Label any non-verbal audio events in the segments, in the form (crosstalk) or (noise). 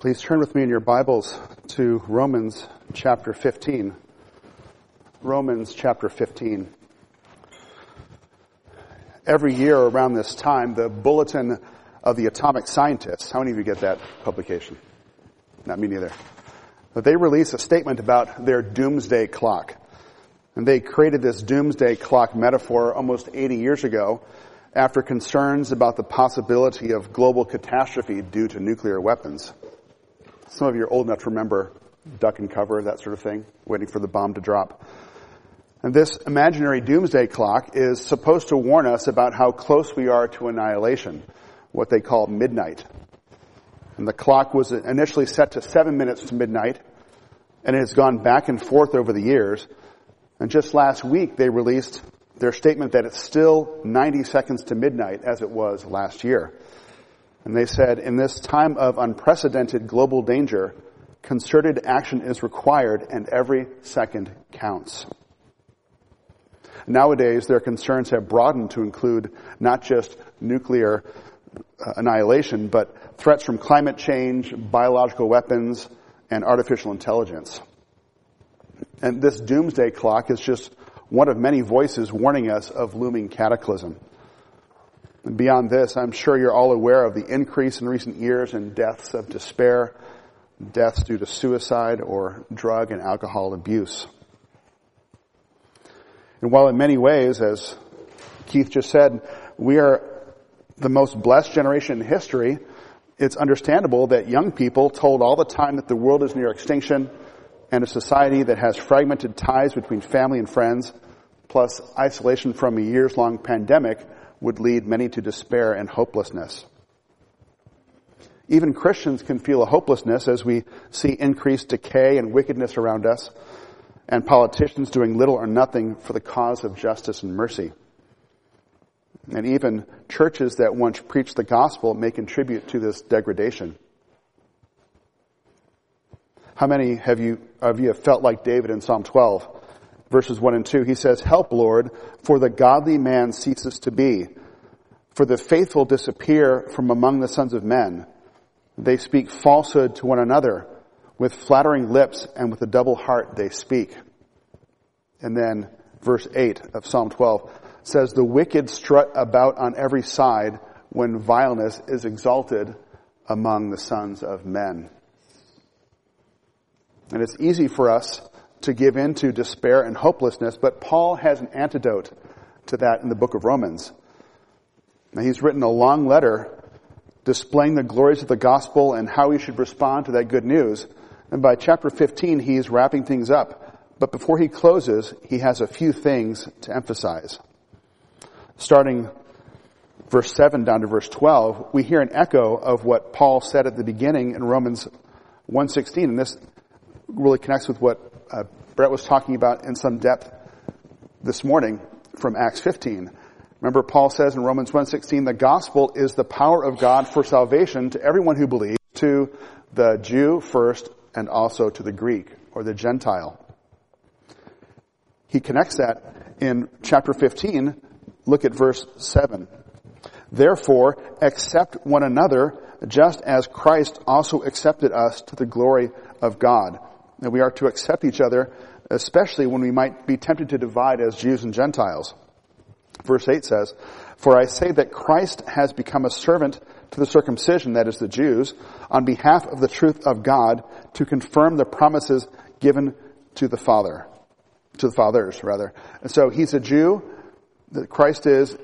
Please turn with me in your Bibles to Romans chapter 15. Romans chapter 15. Every year around this time, the Bulletin of the Atomic Scientists, how many of you get that publication? Not me neither. But they release a statement about their doomsday clock. And they created this doomsday clock metaphor almost 80 years ago after concerns about the possibility of global catastrophe due to nuclear weapons. Some of you are old enough to remember duck and cover, that sort of thing, waiting for the bomb to drop. And this imaginary doomsday clock is supposed to warn us about how close we are to annihilation, what they call midnight. And the clock was initially set to seven minutes to midnight, and it has gone back and forth over the years. And just last week, they released their statement that it's still 90 seconds to midnight as it was last year. And they said, in this time of unprecedented global danger, concerted action is required and every second counts. Nowadays, their concerns have broadened to include not just nuclear uh, annihilation, but threats from climate change, biological weapons, and artificial intelligence. And this doomsday clock is just one of many voices warning us of looming cataclysm. And beyond this, I'm sure you're all aware of the increase in recent years in deaths of despair, deaths due to suicide or drug and alcohol abuse. And while in many ways, as Keith just said, we are the most blessed generation in history, it's understandable that young people told all the time that the world is near extinction and a society that has fragmented ties between family and friends, plus isolation from a years long pandemic would lead many to despair and hopelessness. Even Christians can feel a hopelessness as we see increased decay and wickedness around us, and politicians doing little or nothing for the cause of justice and mercy. And even churches that once preached the gospel may contribute to this degradation. How many have you, of you have felt like David in Psalm 12, verses 1 and 2? He says, Help, Lord, for the godly man ceases to be. For the faithful disappear from among the sons of men. They speak falsehood to one another. With flattering lips and with a double heart they speak. And then verse 8 of Psalm 12 says, The wicked strut about on every side when vileness is exalted among the sons of men. And it's easy for us to give in to despair and hopelessness, but Paul has an antidote to that in the book of Romans. Now, he's written a long letter displaying the glories of the gospel and how we should respond to that good news. And by chapter 15, he's wrapping things up. But before he closes, he has a few things to emphasize. Starting verse 7 down to verse 12, we hear an echo of what Paul said at the beginning in Romans 1.16. And this really connects with what uh, Brett was talking about in some depth this morning from Acts 15. Remember Paul says in Romans 1:16 the gospel is the power of God for salvation to everyone who believes, to the Jew first and also to the Greek or the Gentile. He connects that in chapter 15. Look at verse 7. Therefore, accept one another just as Christ also accepted us to the glory of God. That we are to accept each other, especially when we might be tempted to divide as Jews and Gentiles. Verse 8 says, For I say that Christ has become a servant to the circumcision, that is the Jews, on behalf of the truth of God, to confirm the promises given to the Father, to the fathers, rather. And so he's a Jew, that Christ is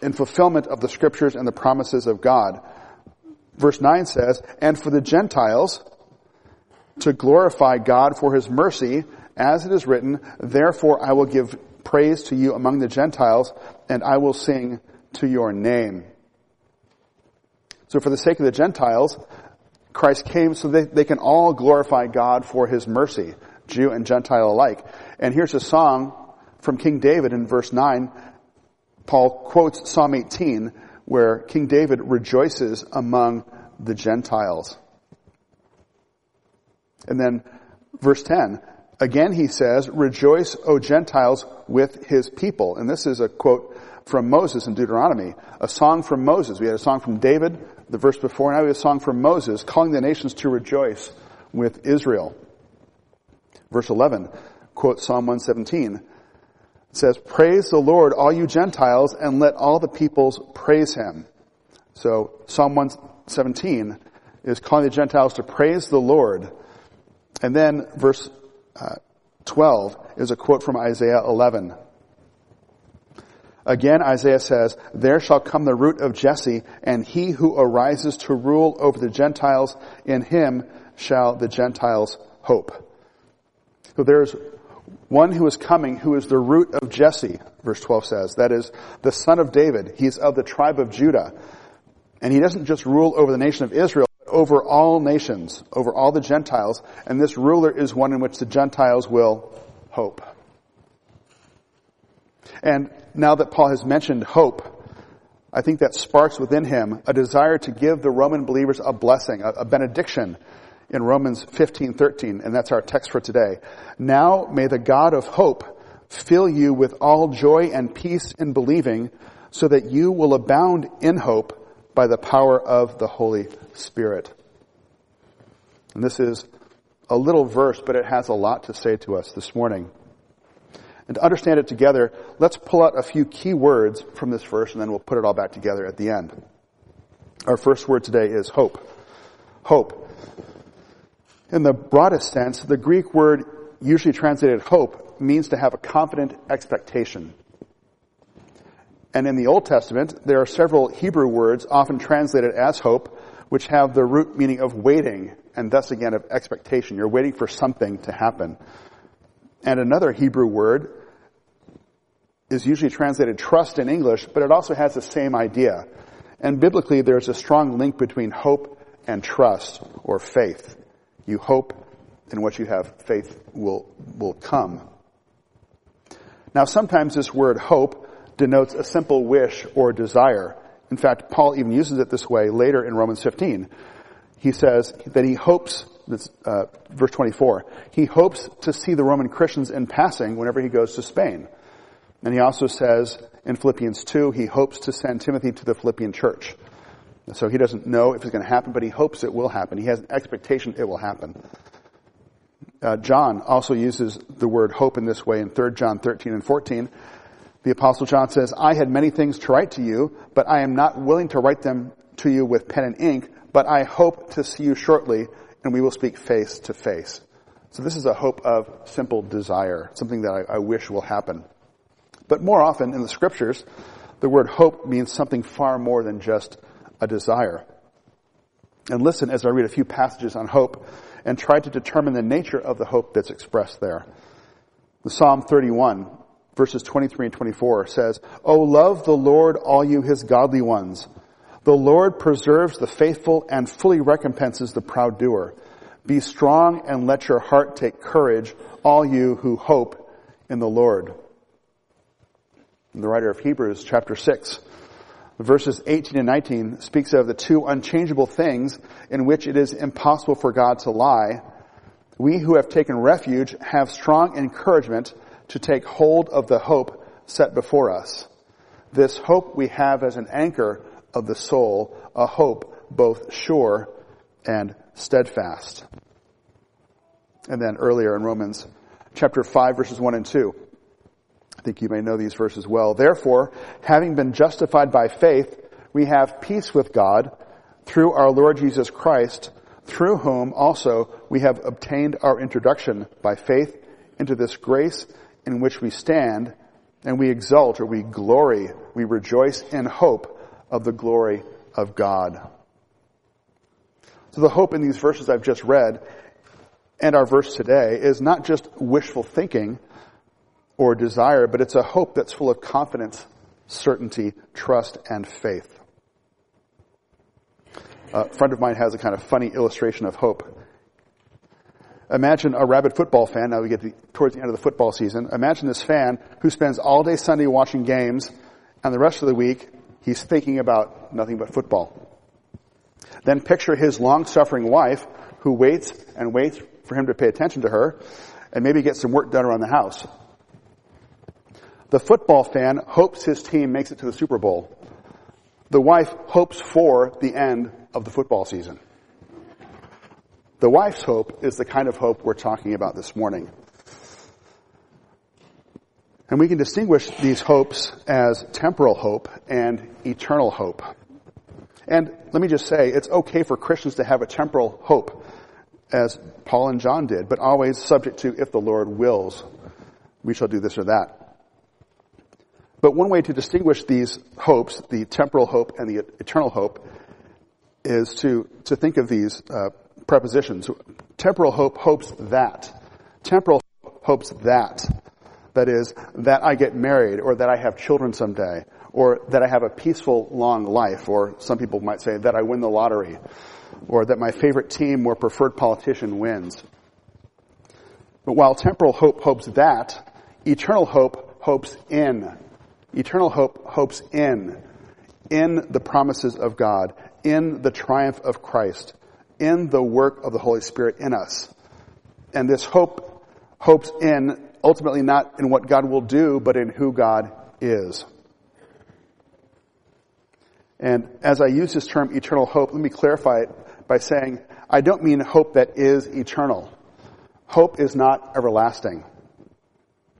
in fulfillment of the scriptures and the promises of God. Verse 9 says, And for the Gentiles, to glorify God for his mercy, as it is written, Therefore I will give praise to you among the Gentiles, and I will sing to your name. So for the sake of the Gentiles, Christ came so that they can all glorify God for his mercy, Jew and Gentile alike. And here's a song from King David in verse 9. Paul quotes Psalm 18 where King David rejoices among the Gentiles. And then verse 10, Again, he says, rejoice, O Gentiles, with his people. And this is a quote from Moses in Deuteronomy. A song from Moses. We had a song from David the verse before. Now we have a song from Moses calling the nations to rejoice with Israel. Verse 11 quote Psalm 117. It says, praise the Lord, all you Gentiles, and let all the peoples praise him. So Psalm 117 is calling the Gentiles to praise the Lord. And then verse uh, 12 is a quote from Isaiah 11. Again, Isaiah says, There shall come the root of Jesse, and he who arises to rule over the Gentiles, in him shall the Gentiles hope. So there's one who is coming who is the root of Jesse, verse 12 says. That is the son of David. He's of the tribe of Judah. And he doesn't just rule over the nation of Israel, over all nations, over all the Gentiles. And this ruler is one in which the Gentiles will hope. And now that Paul has mentioned hope, I think that sparks within him a desire to give the Roman believers a blessing, a, benediction in Romans 15, 13, and that's our text for today. Now may the God of hope fill you with all joy and peace in believing so that you will abound in hope by the power of the Holy Spirit. And this is a little verse, but it has a lot to say to us this morning. And to understand it together, let's pull out a few key words from this verse and then we'll put it all back together at the end. Our first word today is hope. Hope. In the broadest sense, the Greek word usually translated hope means to have a confident expectation. And in the Old Testament, there are several Hebrew words often translated as hope, which have the root meaning of waiting, and thus again of expectation. You're waiting for something to happen. And another Hebrew word is usually translated trust in English, but it also has the same idea. And biblically, there's a strong link between hope and trust or faith. You hope in what you have faith will, will come. Now sometimes this word hope denotes a simple wish or desire. In fact, Paul even uses it this way later in Romans 15. He says that he hopes, uh, verse 24, he hopes to see the Roman Christians in passing whenever he goes to Spain. And he also says in Philippians 2, he hopes to send Timothy to the Philippian church. So he doesn't know if it's going to happen, but he hopes it will happen. He has an expectation it will happen. Uh, John also uses the word hope in this way in 3 John 13 and 14. The apostle John says, I had many things to write to you, but I am not willing to write them to you with pen and ink, but I hope to see you shortly and we will speak face to face. So this is a hope of simple desire, something that I, I wish will happen. But more often in the scriptures, the word hope means something far more than just a desire. And listen as I read a few passages on hope and try to determine the nature of the hope that's expressed there. The Psalm 31 verses 23 and 24 says, Oh, love the Lord, all you his godly ones. The Lord preserves the faithful and fully recompenses the proud doer. Be strong and let your heart take courage, all you who hope in the Lord. And the writer of Hebrews chapter 6 verses 18 and 19 speaks of the two unchangeable things in which it is impossible for God to lie. We who have taken refuge have strong encouragement to take hold of the hope set before us. This hope we have as an anchor of the soul, a hope both sure and steadfast. And then earlier in Romans chapter 5 verses 1 and 2, I think you may know these verses well. Therefore, having been justified by faith, we have peace with God through our Lord Jesus Christ, through whom also we have obtained our introduction by faith into this grace in which we stand, and we exult or we glory, we rejoice in hope of the glory of God. So the hope in these verses I've just read and our verse today is not just wishful thinking, or desire, but it's a hope that's full of confidence, certainty, trust, and faith. A friend of mine has a kind of funny illustration of hope. Imagine a rabid football fan. Now we get towards the end of the football season. Imagine this fan who spends all day Sunday watching games, and the rest of the week he's thinking about nothing but football. Then picture his long-suffering wife who waits and waits for him to pay attention to her, and maybe get some work done around the house. The football fan hopes his team makes it to the Super Bowl. The wife hopes for the end of the football season. The wife's hope is the kind of hope we're talking about this morning. And we can distinguish these hopes as temporal hope and eternal hope. And let me just say, it's okay for Christians to have a temporal hope, as Paul and John did, but always subject to if the Lord wills, we shall do this or that. But one way to distinguish these hopes, the temporal hope and the eternal hope, is to, to think of these uh, prepositions. Temporal hope hopes that. Temporal hopes that. That is, that I get married, or that I have children someday, or that I have a peaceful, long life, or some people might say that I win the lottery, or that my favorite team or preferred politician wins. But while temporal hope hopes that, eternal hope hopes in. Eternal hope hopes in. In the promises of God, in the triumph of Christ, in the work of the Holy Spirit in us. And this hope hopes in, ultimately not in what God will do, but in who God is. And as I use this term eternal hope, let me clarify it by saying I don't mean hope that is eternal. Hope is not everlasting.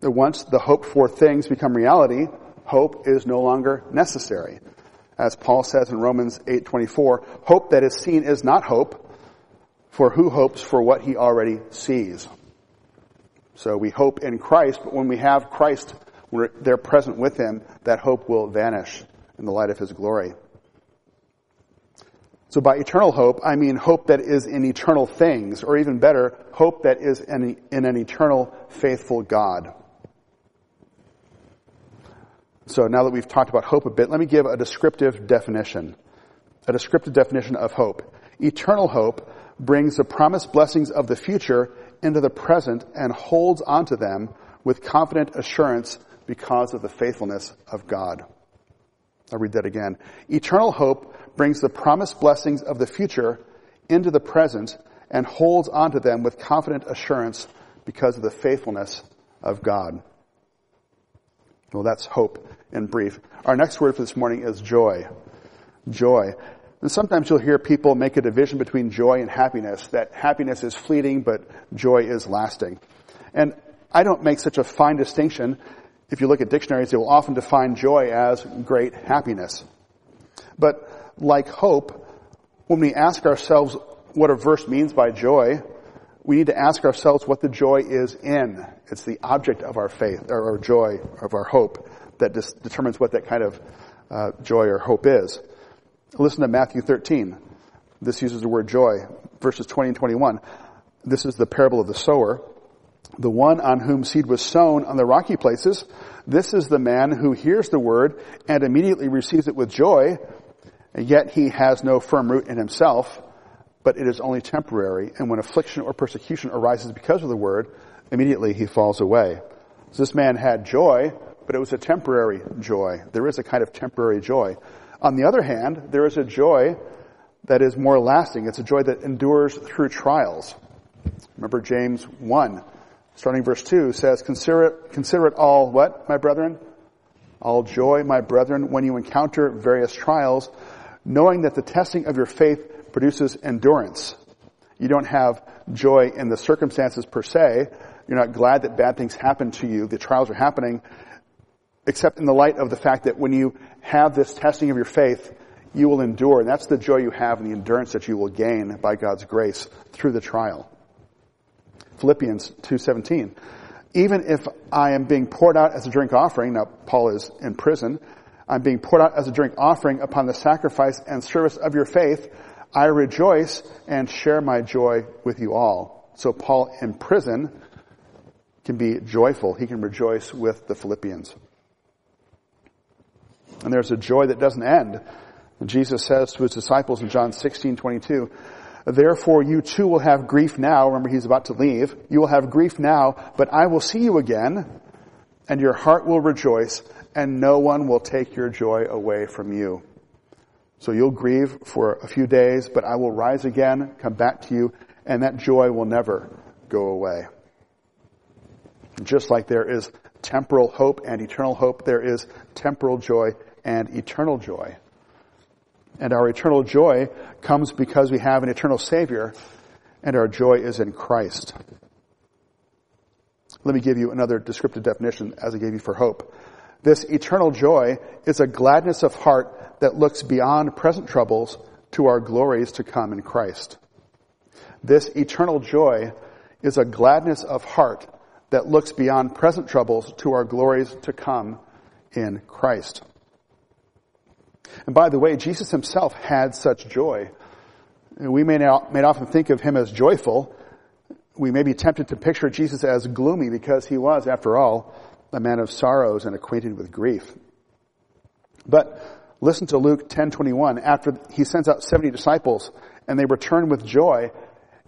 Once the hope for things become reality, hope is no longer necessary. As Paul says in Romans 8:24, hope that is seen is not hope, for who hopes for what he already sees? So we hope in Christ, but when we have Christ, we're there present with him, that hope will vanish in the light of his glory. So by eternal hope, I mean hope that is in eternal things, or even better, hope that is in, in an eternal, faithful God. So now that we've talked about hope a bit, let me give a descriptive definition. A descriptive definition of hope. Eternal hope brings the promised blessings of the future into the present and holds onto them with confident assurance because of the faithfulness of God. I'll read that again. Eternal hope brings the promised blessings of the future into the present and holds onto them with confident assurance because of the faithfulness of God. Well, that's hope in brief. Our next word for this morning is joy. Joy. And sometimes you'll hear people make a division between joy and happiness, that happiness is fleeting, but joy is lasting. And I don't make such a fine distinction. If you look at dictionaries, they will often define joy as great happiness. But like hope, when we ask ourselves what a verse means by joy, we need to ask ourselves what the joy is in. It's the object of our faith, or our joy, of our hope, that dis- determines what that kind of uh, joy or hope is. Listen to Matthew 13. This uses the word joy, verses 20 and 21. This is the parable of the sower. The one on whom seed was sown on the rocky places, this is the man who hears the word and immediately receives it with joy, yet he has no firm root in himself, but it is only temporary. And when affliction or persecution arises because of the word, immediately he falls away. So this man had joy, but it was a temporary joy. There is a kind of temporary joy. On the other hand, there is a joy that is more lasting. It's a joy that endures through trials. Remember James 1, starting verse 2 says, consider it, consider it all what, my brethren? All joy, my brethren, when you encounter various trials, knowing that the testing of your faith produces endurance. You don't have joy in the circumstances per se. You're not glad that bad things happen to you. The trials are happening, except in the light of the fact that when you have this testing of your faith, you will endure. And that's the joy you have and the endurance that you will gain by God's grace through the trial. Philippians 2.17. Even if I am being poured out as a drink offering, now Paul is in prison, I'm being poured out as a drink offering upon the sacrifice and service of your faith. I rejoice and share my joy with you all. So Paul in prison can be joyful. He can rejoice with the Philippians. And there's a joy that doesn't end. Jesus says to his disciples in John 16, 22, Therefore you too will have grief now. Remember, he's about to leave. You will have grief now, but I will see you again, and your heart will rejoice, and no one will take your joy away from you. So you'll grieve for a few days, but I will rise again, come back to you, and that joy will never go away. Just like there is temporal hope and eternal hope, there is temporal joy and eternal joy. And our eternal joy comes because we have an eternal Savior, and our joy is in Christ. Let me give you another descriptive definition as I gave you for hope. This eternal joy is a gladness of heart that looks beyond present troubles to our glories to come in Christ. This eternal joy is a gladness of heart that looks beyond present troubles to our glories to come in Christ. And by the way, Jesus himself had such joy. We may, not, may often think of him as joyful. We may be tempted to picture Jesus as gloomy because he was, after all, a man of sorrows and acquainted with grief. But listen to Luke 10:21 after he sends out 70 disciples and they return with joy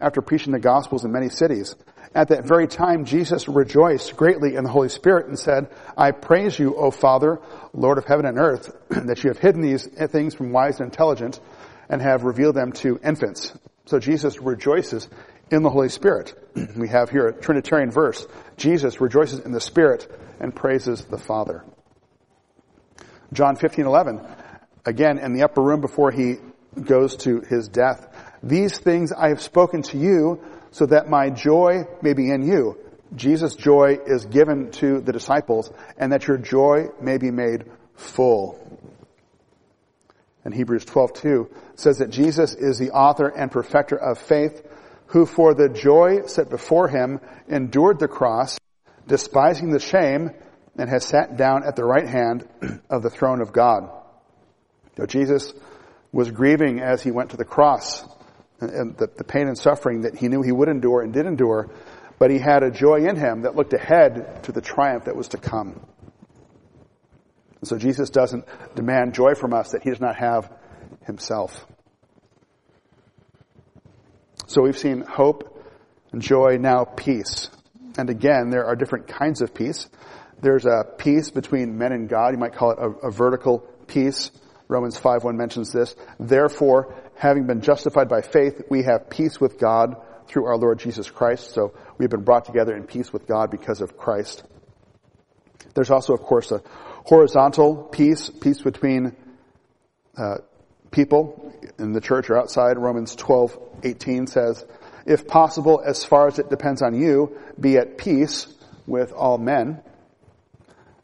after preaching the gospels in many cities. At that very time, Jesus rejoiced greatly in the Holy Spirit and said, I praise you, O Father, Lord of heaven and earth, (clears throat) that you have hidden these things from wise and intelligent and have revealed them to infants. So Jesus rejoices in the Holy Spirit. (clears throat) We have here a Trinitarian verse. Jesus rejoices in the Spirit and praises the Father. John 15, 11. Again, in the upper room before he goes to his death. These things I have spoken to you so that my joy may be in you. Jesus' joy is given to the disciples and that your joy may be made full. And Hebrews 12:2 says that Jesus is the author and perfecter of faith, who for the joy set before him endured the cross, despising the shame, and has sat down at the right hand of the throne of God. Now, Jesus was grieving as he went to the cross and the, the pain and suffering that he knew he would endure and did endure, but he had a joy in him that looked ahead to the triumph that was to come. And so Jesus doesn't demand joy from us that he does not have himself. So we've seen hope and joy, now peace. And again, there are different kinds of peace. There's a peace between men and God. You might call it a, a vertical peace. Romans 5 1 mentions this. Therefore, having been justified by faith, we have peace with God through our Lord Jesus Christ. So we've been brought together in peace with God because of Christ. There's also, of course, a horizontal peace, peace between uh, people in the church or outside. Romans 12:18 says, "If possible, as far as it depends on you, be at peace with all men."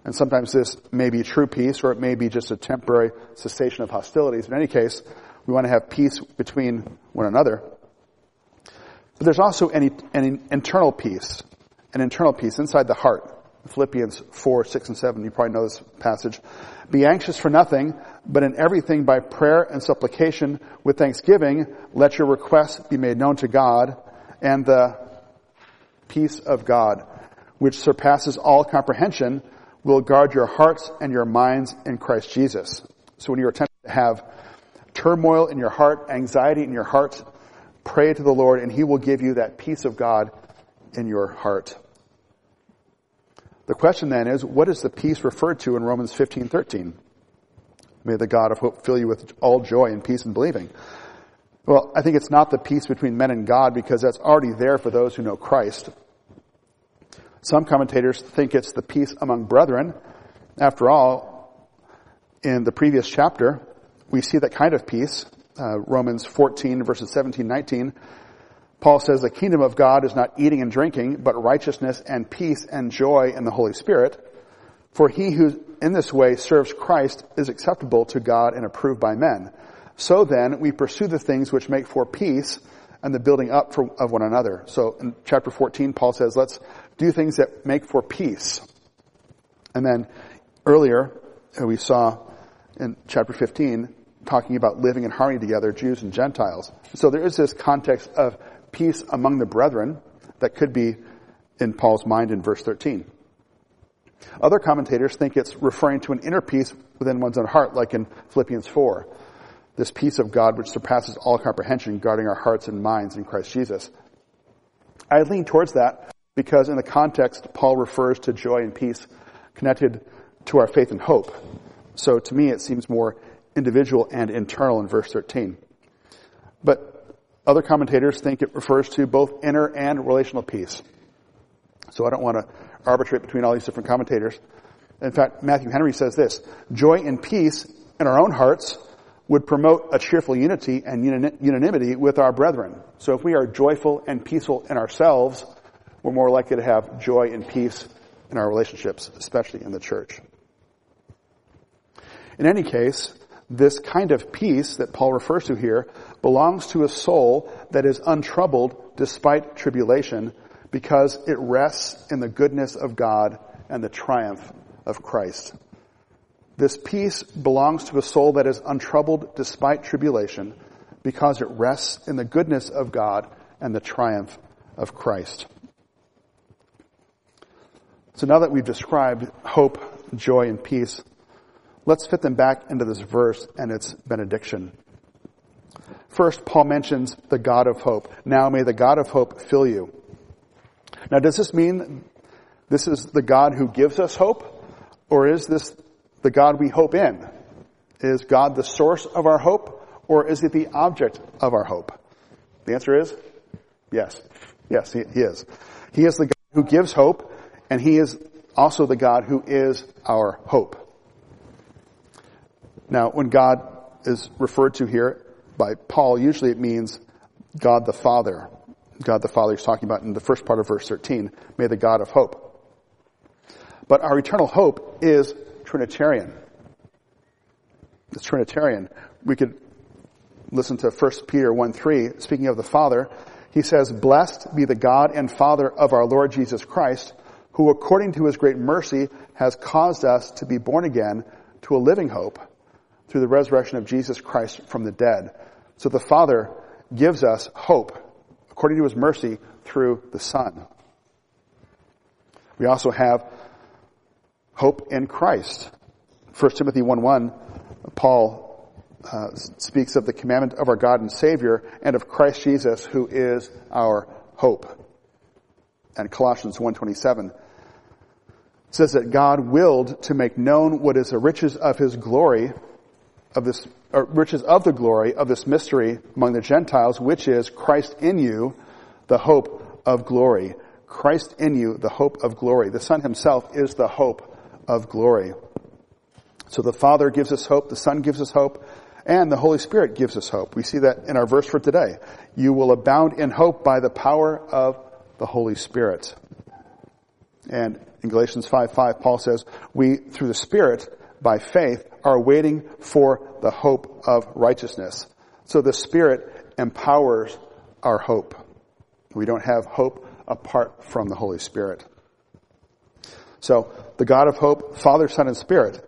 And sometimes this may be true peace, or it may be just a temporary cessation of hostilities. In any case, we want to have peace between one another. But there's also an, an internal peace, an internal peace inside the heart. Philippians 4, 6, and 7, you probably know this passage. Be anxious for nothing, but in everything by prayer and supplication with thanksgiving, let your requests be made known to God, and the peace of God, which surpasses all comprehension, will guard your hearts and your minds in Christ Jesus. So when you're tempted to have turmoil in your heart, anxiety in your heart, pray to the Lord and He will give you that peace of God in your heart. The question then is, what is the peace referred to in Romans 15, 13? May the God of hope fill you with all joy and peace in believing. Well, I think it's not the peace between men and God because that's already there for those who know Christ. Some commentators think it's the peace among brethren. After all, in the previous chapter, we see that kind of peace. Uh, Romans 14 verses 17, 19. Paul says the kingdom of God is not eating and drinking, but righteousness and peace and joy in the Holy Spirit. For he who in this way serves Christ is acceptable to God and approved by men. So then, we pursue the things which make for peace and the building up for, of one another. So in chapter 14, Paul says, let's do things that make for peace. And then earlier, we saw in chapter 15, talking about living in harmony together, Jews and Gentiles. So there is this context of peace among the brethren that could be in Paul's mind in verse 13. Other commentators think it's referring to an inner peace within one's own heart, like in Philippians 4. This peace of God which surpasses all comprehension, guarding our hearts and minds in Christ Jesus. I lean towards that because in the context, Paul refers to joy and peace connected to our faith and hope. So to me, it seems more individual and internal in verse 13. But other commentators think it refers to both inner and relational peace. So I don't want to arbitrate between all these different commentators. In fact, Matthew Henry says this, joy and peace in our own hearts would promote a cheerful unity and unanimity with our brethren. So if we are joyful and peaceful in ourselves, we're more likely to have joy and peace in our relationships, especially in the church. In any case, this kind of peace that Paul refers to here belongs to a soul that is untroubled despite tribulation because it rests in the goodness of God and the triumph of Christ. This peace belongs to a soul that is untroubled despite tribulation because it rests in the goodness of God and the triumph of Christ. So now that we've described hope, joy, and peace, let's fit them back into this verse and its benediction. First, Paul mentions the God of hope. Now may the God of hope fill you. Now does this mean this is the God who gives us hope? Or is this the God we hope in? Is God the source of our hope? Or is it the object of our hope? The answer is yes. Yes, he, is. He is the God who gives hope, and he is also the God who is our hope. Now, when God is referred to here by Paul, usually it means God the Father. God the Father he's talking about in the first part of verse 13. May the God of hope. But our eternal hope is Trinitarian. It's Trinitarian. We could listen to 1 Peter 1 3, speaking of the Father. He says, Blessed be the God and Father of our Lord Jesus Christ, who according to his great mercy has caused us to be born again to a living hope through the resurrection of Jesus Christ from the dead. So the Father gives us hope according to his mercy through the Son. We also have hope in Christ. 1 Timothy 1 1, Paul uh, speaks of the commandment of our God and Savior and of Christ Jesus who is our hope. And Colossians 1.27 says that God willed to make known what is the riches of his glory, of this, riches of the glory of this mystery among the Gentiles, which is Christ in you, the hope of glory. Christ in you, the hope of glory. The Son himself is the hope of glory. So the Father gives us hope, the Son gives us hope, and the Holy Spirit gives us hope. We see that in our verse for today. You will abound in hope by the power of the Holy Spirit. And in Galatians 5, 5, Paul says, we, through the Spirit, by faith, are waiting for the hope of righteousness. So the Spirit empowers our hope. We don't have hope apart from the Holy Spirit. So the God of hope, Father, Son, and Spirit.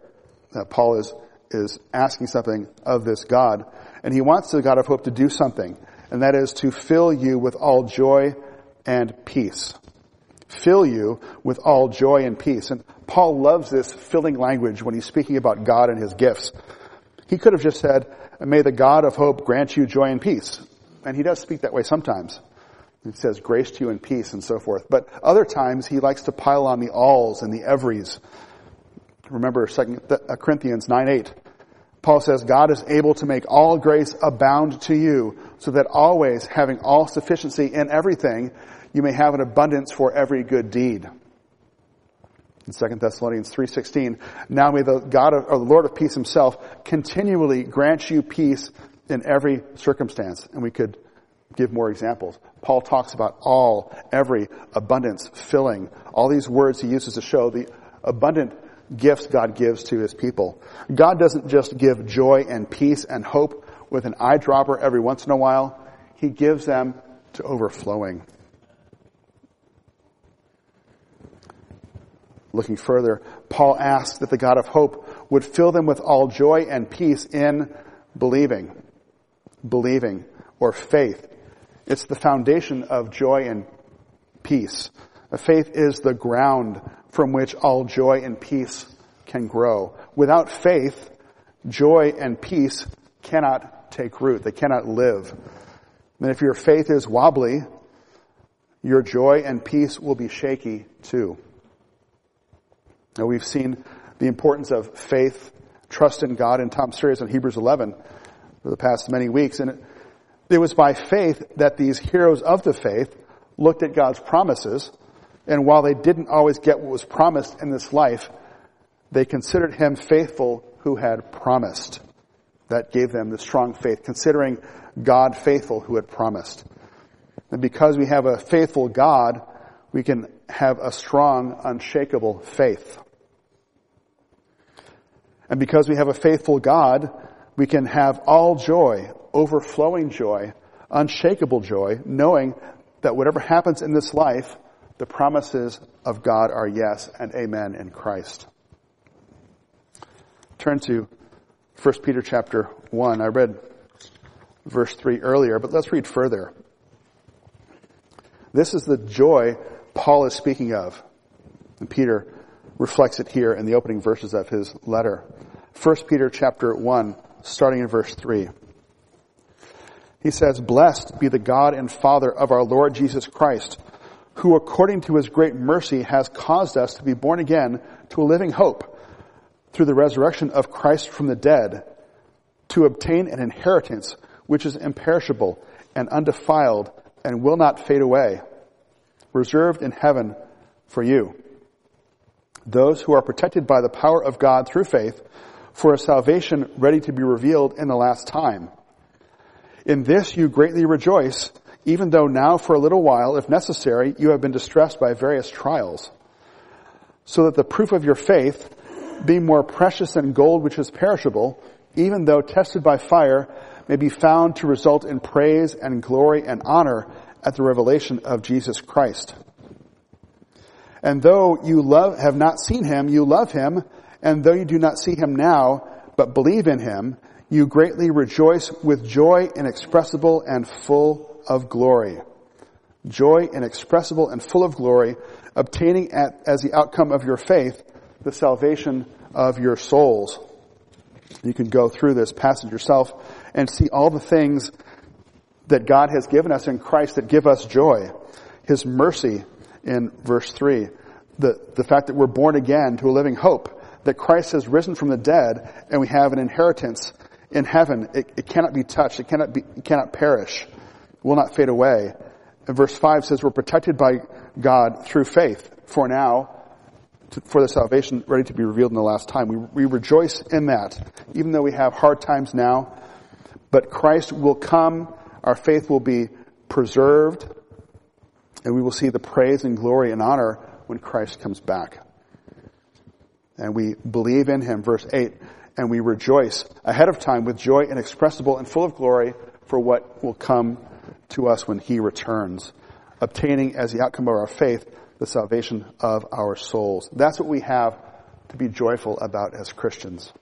Uh, Paul is, is asking something of this God. And he wants the God of hope to do something. And that is to fill you with all joy and peace. Fill you with all joy and peace. And Paul loves this filling language when he's speaking about God and his gifts. He could have just said, may the God of hope grant you joy and peace. And he does speak that way sometimes. It says grace to you and peace and so forth. But other times he likes to pile on the alls and the everys. Remember 2 uh, Corinthians 9 8. Paul says, God is able to make all grace abound to you, so that always, having all sufficiency in everything, you may have an abundance for every good deed. In 2 Thessalonians 3.16, now may the God of, or the Lord of peace himself continually grant you peace in every circumstance. And we could give more examples. Paul talks about all, every, abundance, filling, all these words he uses to show the abundant gifts God gives to his people. God doesn't just give joy and peace and hope with an eyedropper every once in a while. He gives them to overflowing. Looking further, Paul asks that the God of hope would fill them with all joy and peace in believing. Believing or faith it's the foundation of joy and peace. Faith is the ground from which all joy and peace can grow. Without faith, joy and peace cannot take root. They cannot live. And if your faith is wobbly, your joy and peace will be shaky too. Now we've seen the importance of faith, trust in God in Tom's series on Hebrews 11 for the past many weeks. And it was by faith that these heroes of the faith looked at God's promises And while they didn't always get what was promised in this life, they considered him faithful who had promised. That gave them the strong faith, considering God faithful who had promised. And because we have a faithful God, we can have a strong, unshakable faith. And because we have a faithful God, we can have all joy, overflowing joy, unshakable joy, knowing that whatever happens in this life, the promises of God are yes and amen in Christ. Turn to 1 Peter chapter 1. I read verse 3 earlier, but let's read further. This is the joy Paul is speaking of. And Peter reflects it here in the opening verses of his letter. 1 Peter chapter 1, starting in verse 3. He says, Blessed be the God and Father of our Lord Jesus Christ, who according to his great mercy has caused us to be born again to a living hope through the resurrection of Christ from the dead to obtain an inheritance which is imperishable and undefiled and will not fade away, reserved in heaven for you. Those who are protected by the power of God through faith for a salvation ready to be revealed in the last time. In this you greatly rejoice, even though now for a little while, if necessary, you have been distressed by various trials, so that the proof of your faith, being more precious than gold which is perishable, even though tested by fire, may be found to result in praise and glory and honor at the revelation of Jesus Christ. And though you love, have not seen him, you love him, and though you do not see him now, but believe in him, you greatly rejoice with joy inexpressible and full of glory. Joy inexpressible and full of glory, obtaining at, as the outcome of your faith the salvation of your souls. You can go through this passage yourself and see all the things that God has given us in Christ that give us joy. His mercy in verse 3. The, the fact that we're born again to a living hope that Christ has risen from the dead and we have an inheritance in heaven. It, it cannot be touched. It cannot be, it cannot perish. It will not fade away. And verse 5 says we're protected by God through faith for now, to, for the salvation ready to be revealed in the last time. We, we rejoice in that, even though we have hard times now. But Christ will come, our faith will be preserved, and we will see the praise and glory and honor when Christ comes back and we believe in him, verse 8, and we rejoice ahead of time with joy inexpressible and full of glory for what will come to us when he returns, obtaining as the outcome of our faith the salvation of our souls. That's what we have to be joyful about as Christians.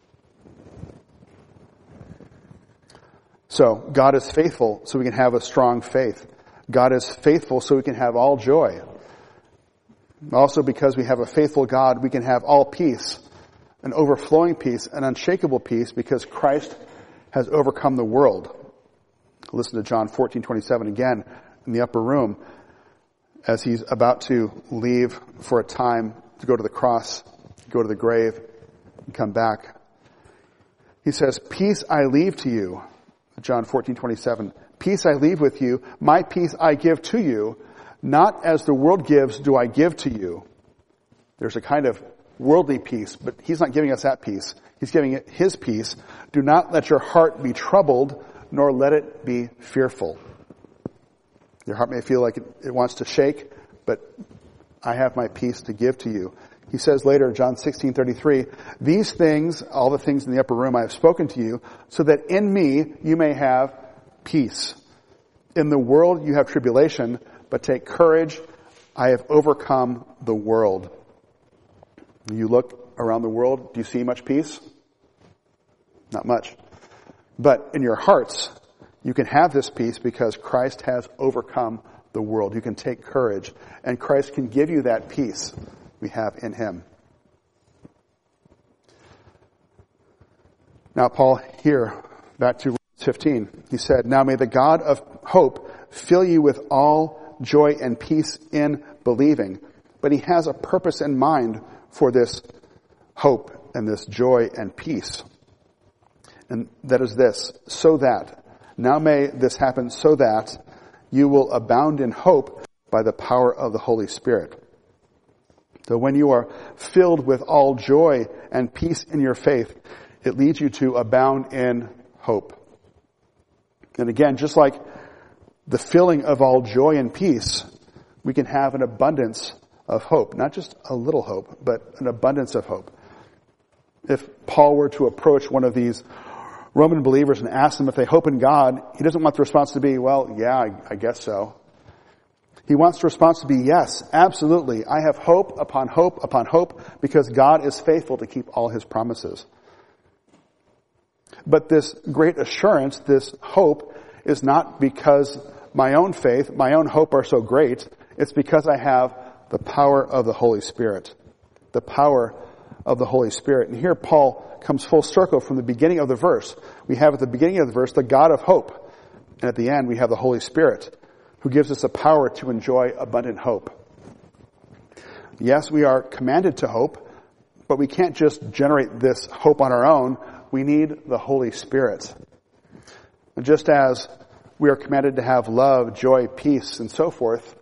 So, God is faithful so we can have a strong faith. God is faithful so we can have all joy. Also, because we have a faithful God, we can have all peace, an overflowing peace, an unshakable peace, because Christ has overcome the world. Listen to John 14, 27 again in the upper room as he's about to leave for a time to go to the cross, go to the grave, and come back. He says, Peace I leave to you. John 14, 27. Peace I leave with you. My peace I give to you. Not as the world gives do I give to you. There's a kind of worldly peace, but he's not giving us that peace. He's giving it his peace. Do not let your heart be troubled, nor let it be fearful. Your heart may feel like it, it wants to shake, but I have my peace to give to you. He says later, in John 16, 33, these things, all the things in the upper room I have spoken to you, so that in me you may have peace. In the world you have tribulation, but take courage. I have overcome the world. You look around the world, do you see much peace? Not much. But in your hearts, you can have this peace because Christ has overcome the world. You can take courage, and Christ can give you that peace we have in Him. Now, Paul, here, back to 15, he said, Now may the God of hope fill you with all joy and peace in believing. But he has a purpose in mind for this hope and this joy and peace. And that is this, so that, now may this happen so that you will abound in hope by the power of the Holy Spirit. So when you are filled with all joy and peace in your faith, it leads you to abound in hope. And again, just like the filling of all joy and peace, we can have an abundance of hope. Not just a little hope, but an abundance of hope. If Paul were to approach one of these Roman believers and ask them if they hope in God, he doesn't want the response to be, well, yeah, I, guess so. He wants the response to be, yes, absolutely. I have hope upon hope upon hope because God is faithful to keep all his promises. But this great assurance, this hope, is not because my own faith, my own hope are so great. It's because I have the power of the Holy Spirit. The power of the Holy Spirit. And here Paul comes full circle from the beginning of the verse. We have at the beginning of the verse the God of hope. And at the end we have the Holy Spirit who gives us the power to enjoy abundant hope. Yes, we are commanded to hope, but we can't just generate this hope on our own. We need the Holy Spirit. And just as we are commanded to have love, joy, peace, and so forth,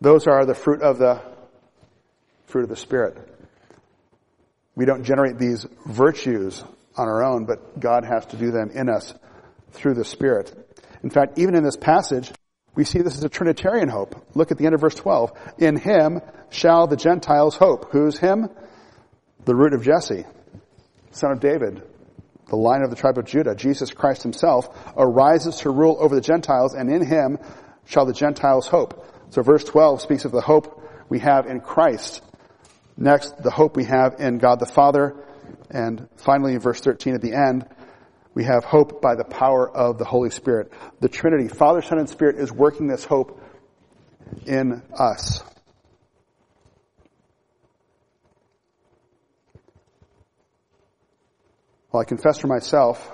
those are the fruit of the fruit of the Spirit. We don't generate these virtues on our own, but God has to do them in us through the Spirit. In fact, even in this passage, we see this as a Trinitarian hope. Look at the end of verse 12. In him shall the Gentiles hope. Who's him? The root of Jesse, son of David, the line of the tribe of Judah. Jesus Christ himself arises to rule over the Gentiles, and in him shall the Gentiles hope. So verse 12 speaks of the hope we have in Christ. Next, the hope we have in God the Father. And finally, in verse 13 at the end, we have hope by the power of the Holy Spirit. The Trinity, Father, Son, and Spirit is working this hope in us. Well, I confess for myself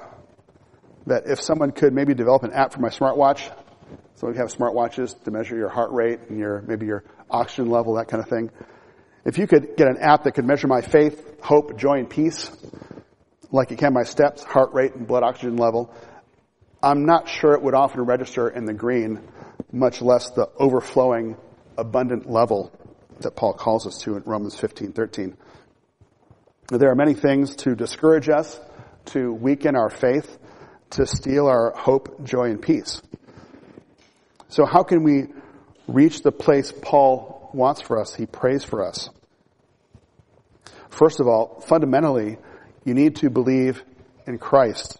that if someone could maybe develop an app for my smartwatch, so we have smartwatches to measure your heart rate and your, maybe your oxygen level, that kind of thing. If you could get an app that could measure my faith, hope, joy, and peace, like it can my steps, heart rate, and blood oxygen level, I'm not sure it would often register in the green, much less the overflowing, abundant level that Paul calls us to in Romans 15, 13. There are many things to discourage us, to weaken our faith, to steal our hope, joy, and peace. So how can we reach the place Paul wants for us, he prays for us? First of all, fundamentally, you need to believe in Christ.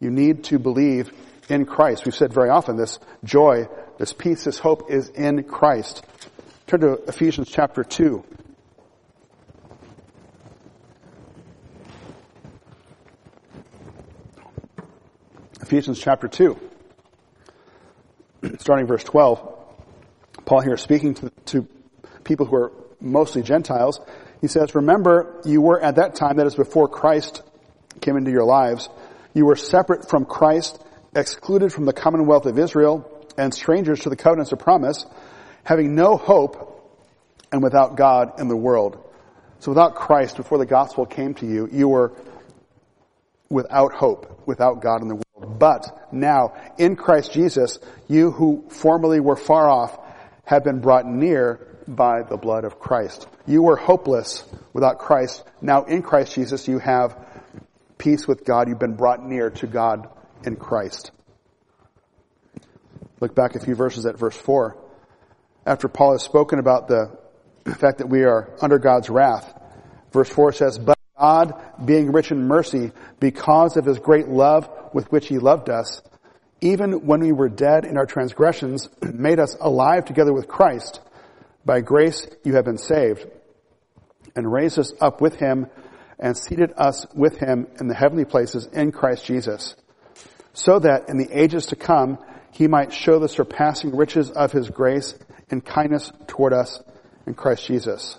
You need to believe in Christ. We've said very often this joy, this peace, this hope is in Christ. Turn to Ephesians chapter 2. Ephesians chapter 2, (clears throat) starting verse 12. Paul here speaking to, to people who are mostly Gentiles. He says, remember you were at that time, that is before Christ came into your lives, you were separate from Christ, excluded from the commonwealth of Israel, and strangers to the covenants of promise, having no hope and without God in the world. So without Christ, before the gospel came to you, you were without hope, without God in the world. But now, in Christ Jesus, you who formerly were far off have been brought near by the blood of Christ. You were hopeless without Christ. Now in Christ Jesus you have peace with God. You've been brought near to God in Christ. Look back a few verses at verse 4. After Paul has spoken about the fact that we are under God's wrath, verse 4 says, But God, being rich in mercy, because of his great love with which he loved us, even when we were dead in our transgressions, (clears throat) made us alive together with Christ. By grace you have been saved and raised us up with him and seated us with him in the heavenly places in Christ Jesus, so that in the ages to come he might show the surpassing riches of his grace and kindness toward us in Christ Jesus.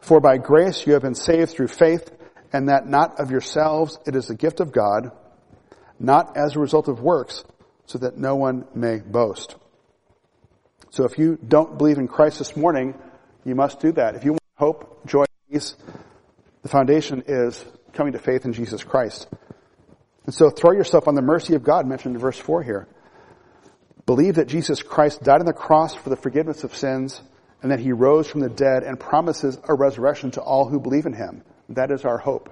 For by grace you have been saved through faith, and that not of yourselves, it is the gift of God, not as a result of works, so that no one may boast. So if you don't believe in Christ this morning, you must do that. If you want hope, joy, peace, the foundation is coming to faith in Jesus Christ. And so throw yourself on the mercy of God mentioned in verse 4 here. Believe that Jesus Christ died on the cross for the forgiveness of sins and that he rose from the dead and promises a resurrection to all who believe in him. That is our hope.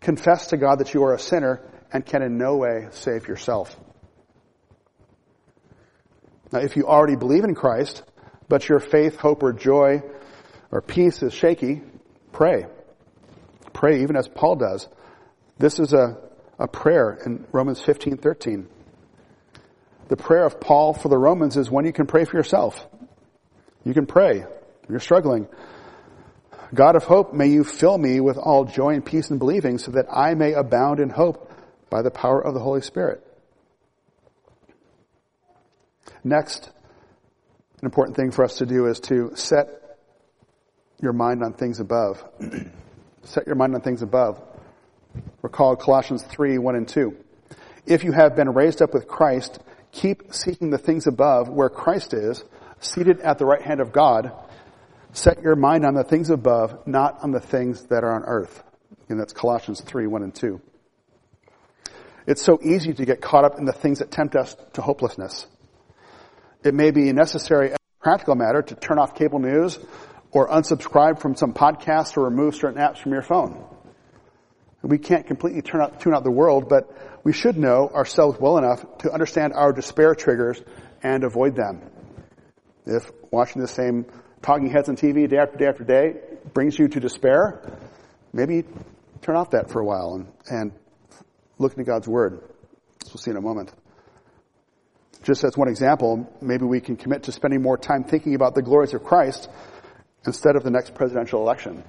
Confess to God that you are a sinner and can in no way save yourself. Now, if you already believe in Christ, but your faith, hope, or joy or peace is shaky, pray. Pray even as Paul does. This is a, a prayer in Romans 15, 13. The prayer of Paul for the Romans is one you can pray for yourself. You can pray. You're struggling. God of hope, may you fill me with all joy and peace in believing so that I may abound in hope by the power of the Holy Spirit. Next, an important thing for us to do is to set your mind on things above. (clears throat) set your mind on things above. Recall Colossians 3, 1 and 2. If you have been raised up with Christ, keep seeking the things above where Christ is, seated at the right hand of God. Set your mind on the things above, not on the things that are on earth. And that's Colossians 3, 1 and 2. It's so easy to get caught up in the things that tempt us to hopelessness. It may be a necessary as a practical matter to turn off cable news or unsubscribe from some podcasts or remove certain apps from your phone. We can't completely turn out, tune out the world, but we should know ourselves well enough to understand our despair triggers and avoid them. If watching the same talking heads on TV day after day after day brings you to despair, maybe turn off that for a while and, and look into God's Word. We'll see in a moment. Just as one example, maybe we can commit to spending more time thinking about the glories of Christ instead of the next presidential election.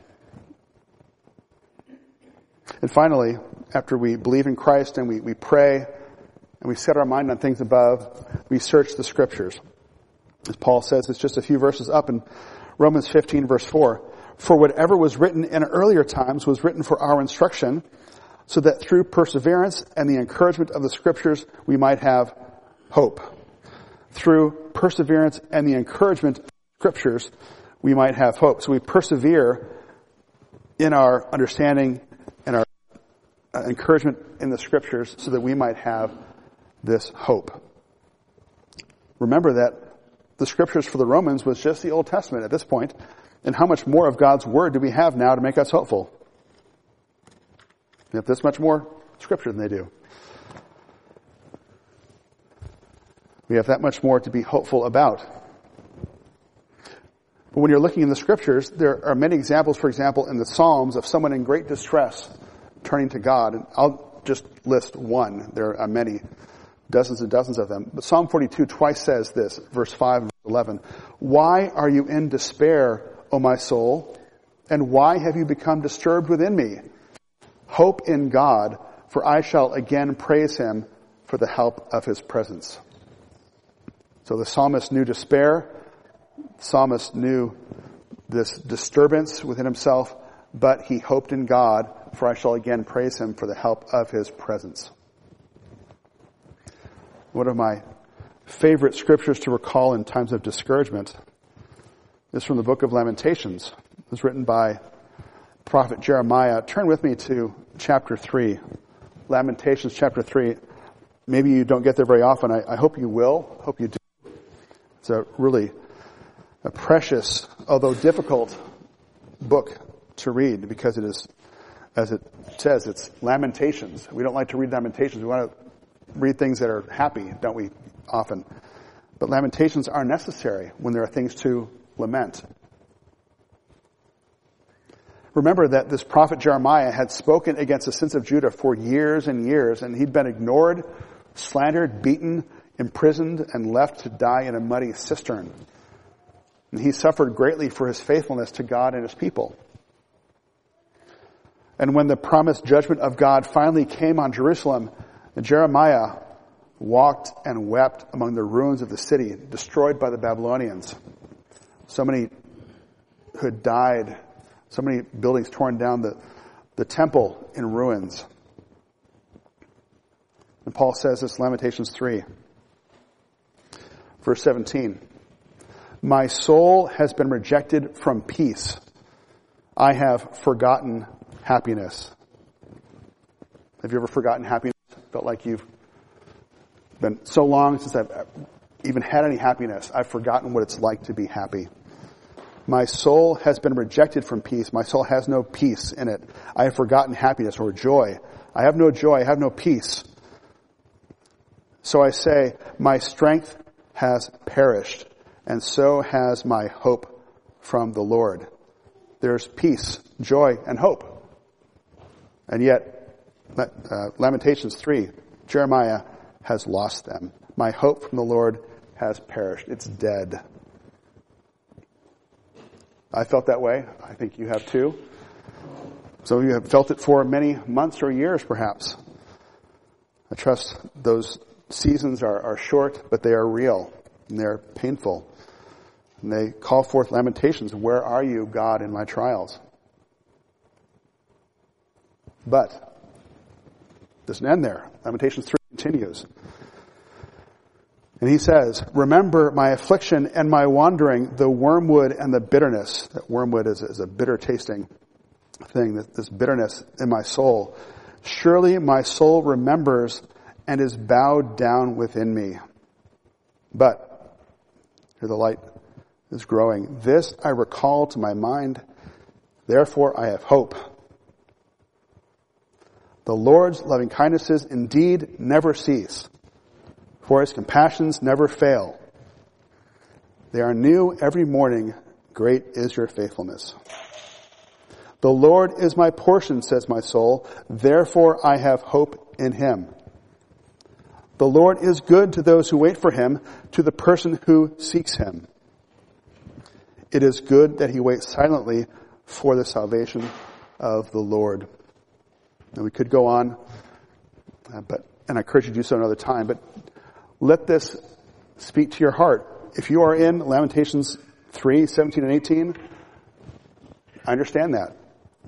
And finally, after we believe in Christ and we, we pray and we set our mind on things above, we search the scriptures. As Paul says, it's just a few verses up in Romans 15 verse 4. For whatever was written in earlier times was written for our instruction, so that through perseverance and the encouragement of the scriptures we might have hope. Through perseverance and the encouragement of scriptures, we might have hope. So we persevere in our understanding and our uh, encouragement in the scriptures so that we might have this hope. Remember that the scriptures for the Romans was just the Old Testament at this point, and how much more of God's Word do we have now to make us hopeful? We have this much more scripture than they do. We have that much more to be hopeful about. But when you're looking in the scriptures, there are many examples, for example, in the Psalms of someone in great distress turning to God. And I'll just list one. There are many, dozens and dozens of them. But Psalm 42 twice says this, verse 5 and 11. Why are you in despair, O my soul? And why have you become disturbed within me? Hope in God, for I shall again praise him for the help of his presence. So the psalmist knew despair. The psalmist knew this disturbance within himself, but he hoped in God, for I shall again praise him for the help of his presence. One of my favorite scriptures to recall in times of discouragement is from the book of Lamentations. It was written by prophet Jeremiah. Turn with me to chapter 3. Lamentations chapter 3. Maybe you don't get there very often. I, I hope you will. Hope you do. It's a really a precious, although difficult book to read because it is, as it says, it's lamentations. We don't like to read lamentations. We want to read things that are happy, don't we, often? But lamentations are necessary when there are things to lament. Remember that this prophet Jeremiah had spoken against the sins of Judah for years and years, and he'd been ignored, slandered, beaten, imprisoned, and left to die in a muddy cistern. And he suffered greatly for his faithfulness to God and his people. And when the promised judgment of God finally came on Jerusalem, Jeremiah walked and wept among the ruins of the city, destroyed by the Babylonians. So many who had died, so many buildings torn down, the, the temple in ruins. And Paul says this, Lamentations 3. Verse 17. My soul has been rejected from peace. I have forgotten happiness. Have you ever forgotten happiness? Felt like you've been so long since I've even had any happiness. I've forgotten what it's like to be happy. My soul has been rejected from peace. My soul has no peace in it. I have forgotten happiness or joy. I have no joy. I have no peace. So I say, my strength has perished, and so has my hope from the Lord. There's peace, joy, and hope. And yet, uh, Lamentations 3, Jeremiah has lost them. My hope from the Lord has perished. It's dead. I felt that way. I think you have too. Some of you have felt it for many months or years, perhaps. I trust those seasons are, are short, but they are real and they're painful. And they call forth lamentations. Where are you, God, in my trials? But doesn't end there. Lamentations 3 continues. And he says, remember my affliction and my wandering, the wormwood and the bitterness. That wormwood is, is a bitter tasting thing, this bitterness in my soul. Surely my soul remembers and is bowed down within me. But, here the light is growing. This I recall to my mind, therefore I have hope. The Lord's loving kindnesses indeed never cease for his compassions never fail. They are new every morning. Great is your faithfulness. The Lord is my portion, says my soul. Therefore I have hope in him. The Lord is good to those who wait for him, to the person who seeks him. It is good that he waits silently for the salvation of the Lord. And we could go on, uh, but, and I encourage you to do so another time, but let this speak to your heart. If you are in Lamentations 3, 17 and 18, I understand that.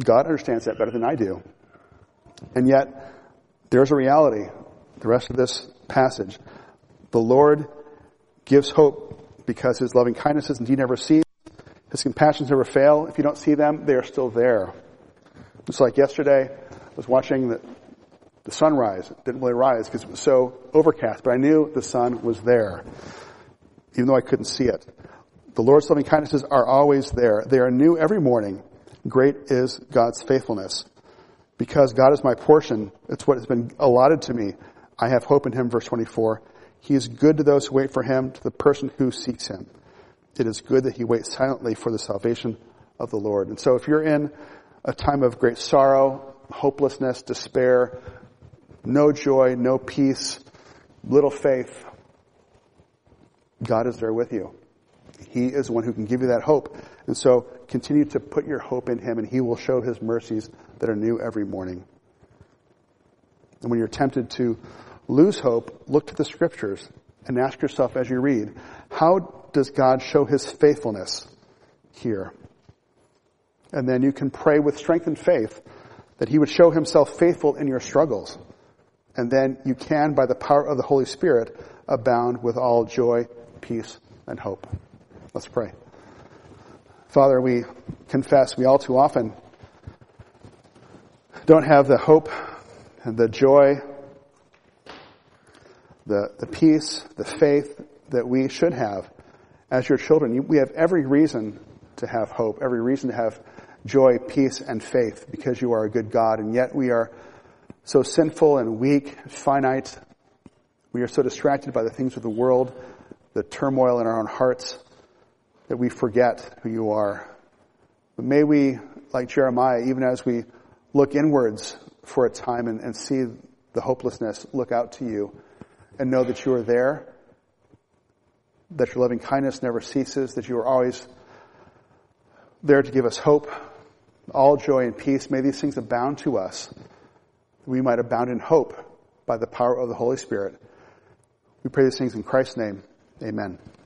God understands that better than I do. And yet, there's a reality. The rest of this passage. The Lord gives hope because his loving kindnesses indeed never cease. His compassions never fail. If you don't see them, they are still there. Just like yesterday, I was watching the, the sunrise. It didn't really rise because it was so overcast, but I knew the sun was there, even though I couldn't see it. The Lord's loving kindnesses are always there. They are new every morning. Great is God's faithfulness. Because God is my portion, it's what has been allotted to me. I have hope in Him, verse 24. He is good to those who wait for Him, to the person who seeks Him. It is good that He waits silently for the salvation of the Lord. And so if you're in a time of great sorrow, hopelessness, despair, no joy, no peace, little faith, God is there with you. He is the one who can give you that hope. And so continue to put your hope in Him and He will show His mercies that are new every morning. And when you're tempted to lose hope, look to the scriptures and ask yourself as you read, how does God show His faithfulness here? And then you can pray with strength and faith that He would show Himself faithful in your struggles and then you can, by the power of the Holy Spirit, abound with all joy, peace, and hope. Let's pray. Father, we confess we all too often don't have the hope the joy, the, the peace, the faith that we should have as your children. We have every reason to have hope, every reason to have joy, peace, and faith because you are a good God, and yet we are so sinful and weak, finite. We are so distracted by the things of the world, the turmoil in our own hearts, that we forget who you are. But may we, like Jeremiah, even as we look inwards for a time and, and see the hopelessness, look out to you and know that you are there, that your loving kindness never ceases, that you are always there to give us hope, all joy and peace. May these things abound to us we might abound in hope by the power of the Holy Spirit. We pray these things in Christ's name. Amen.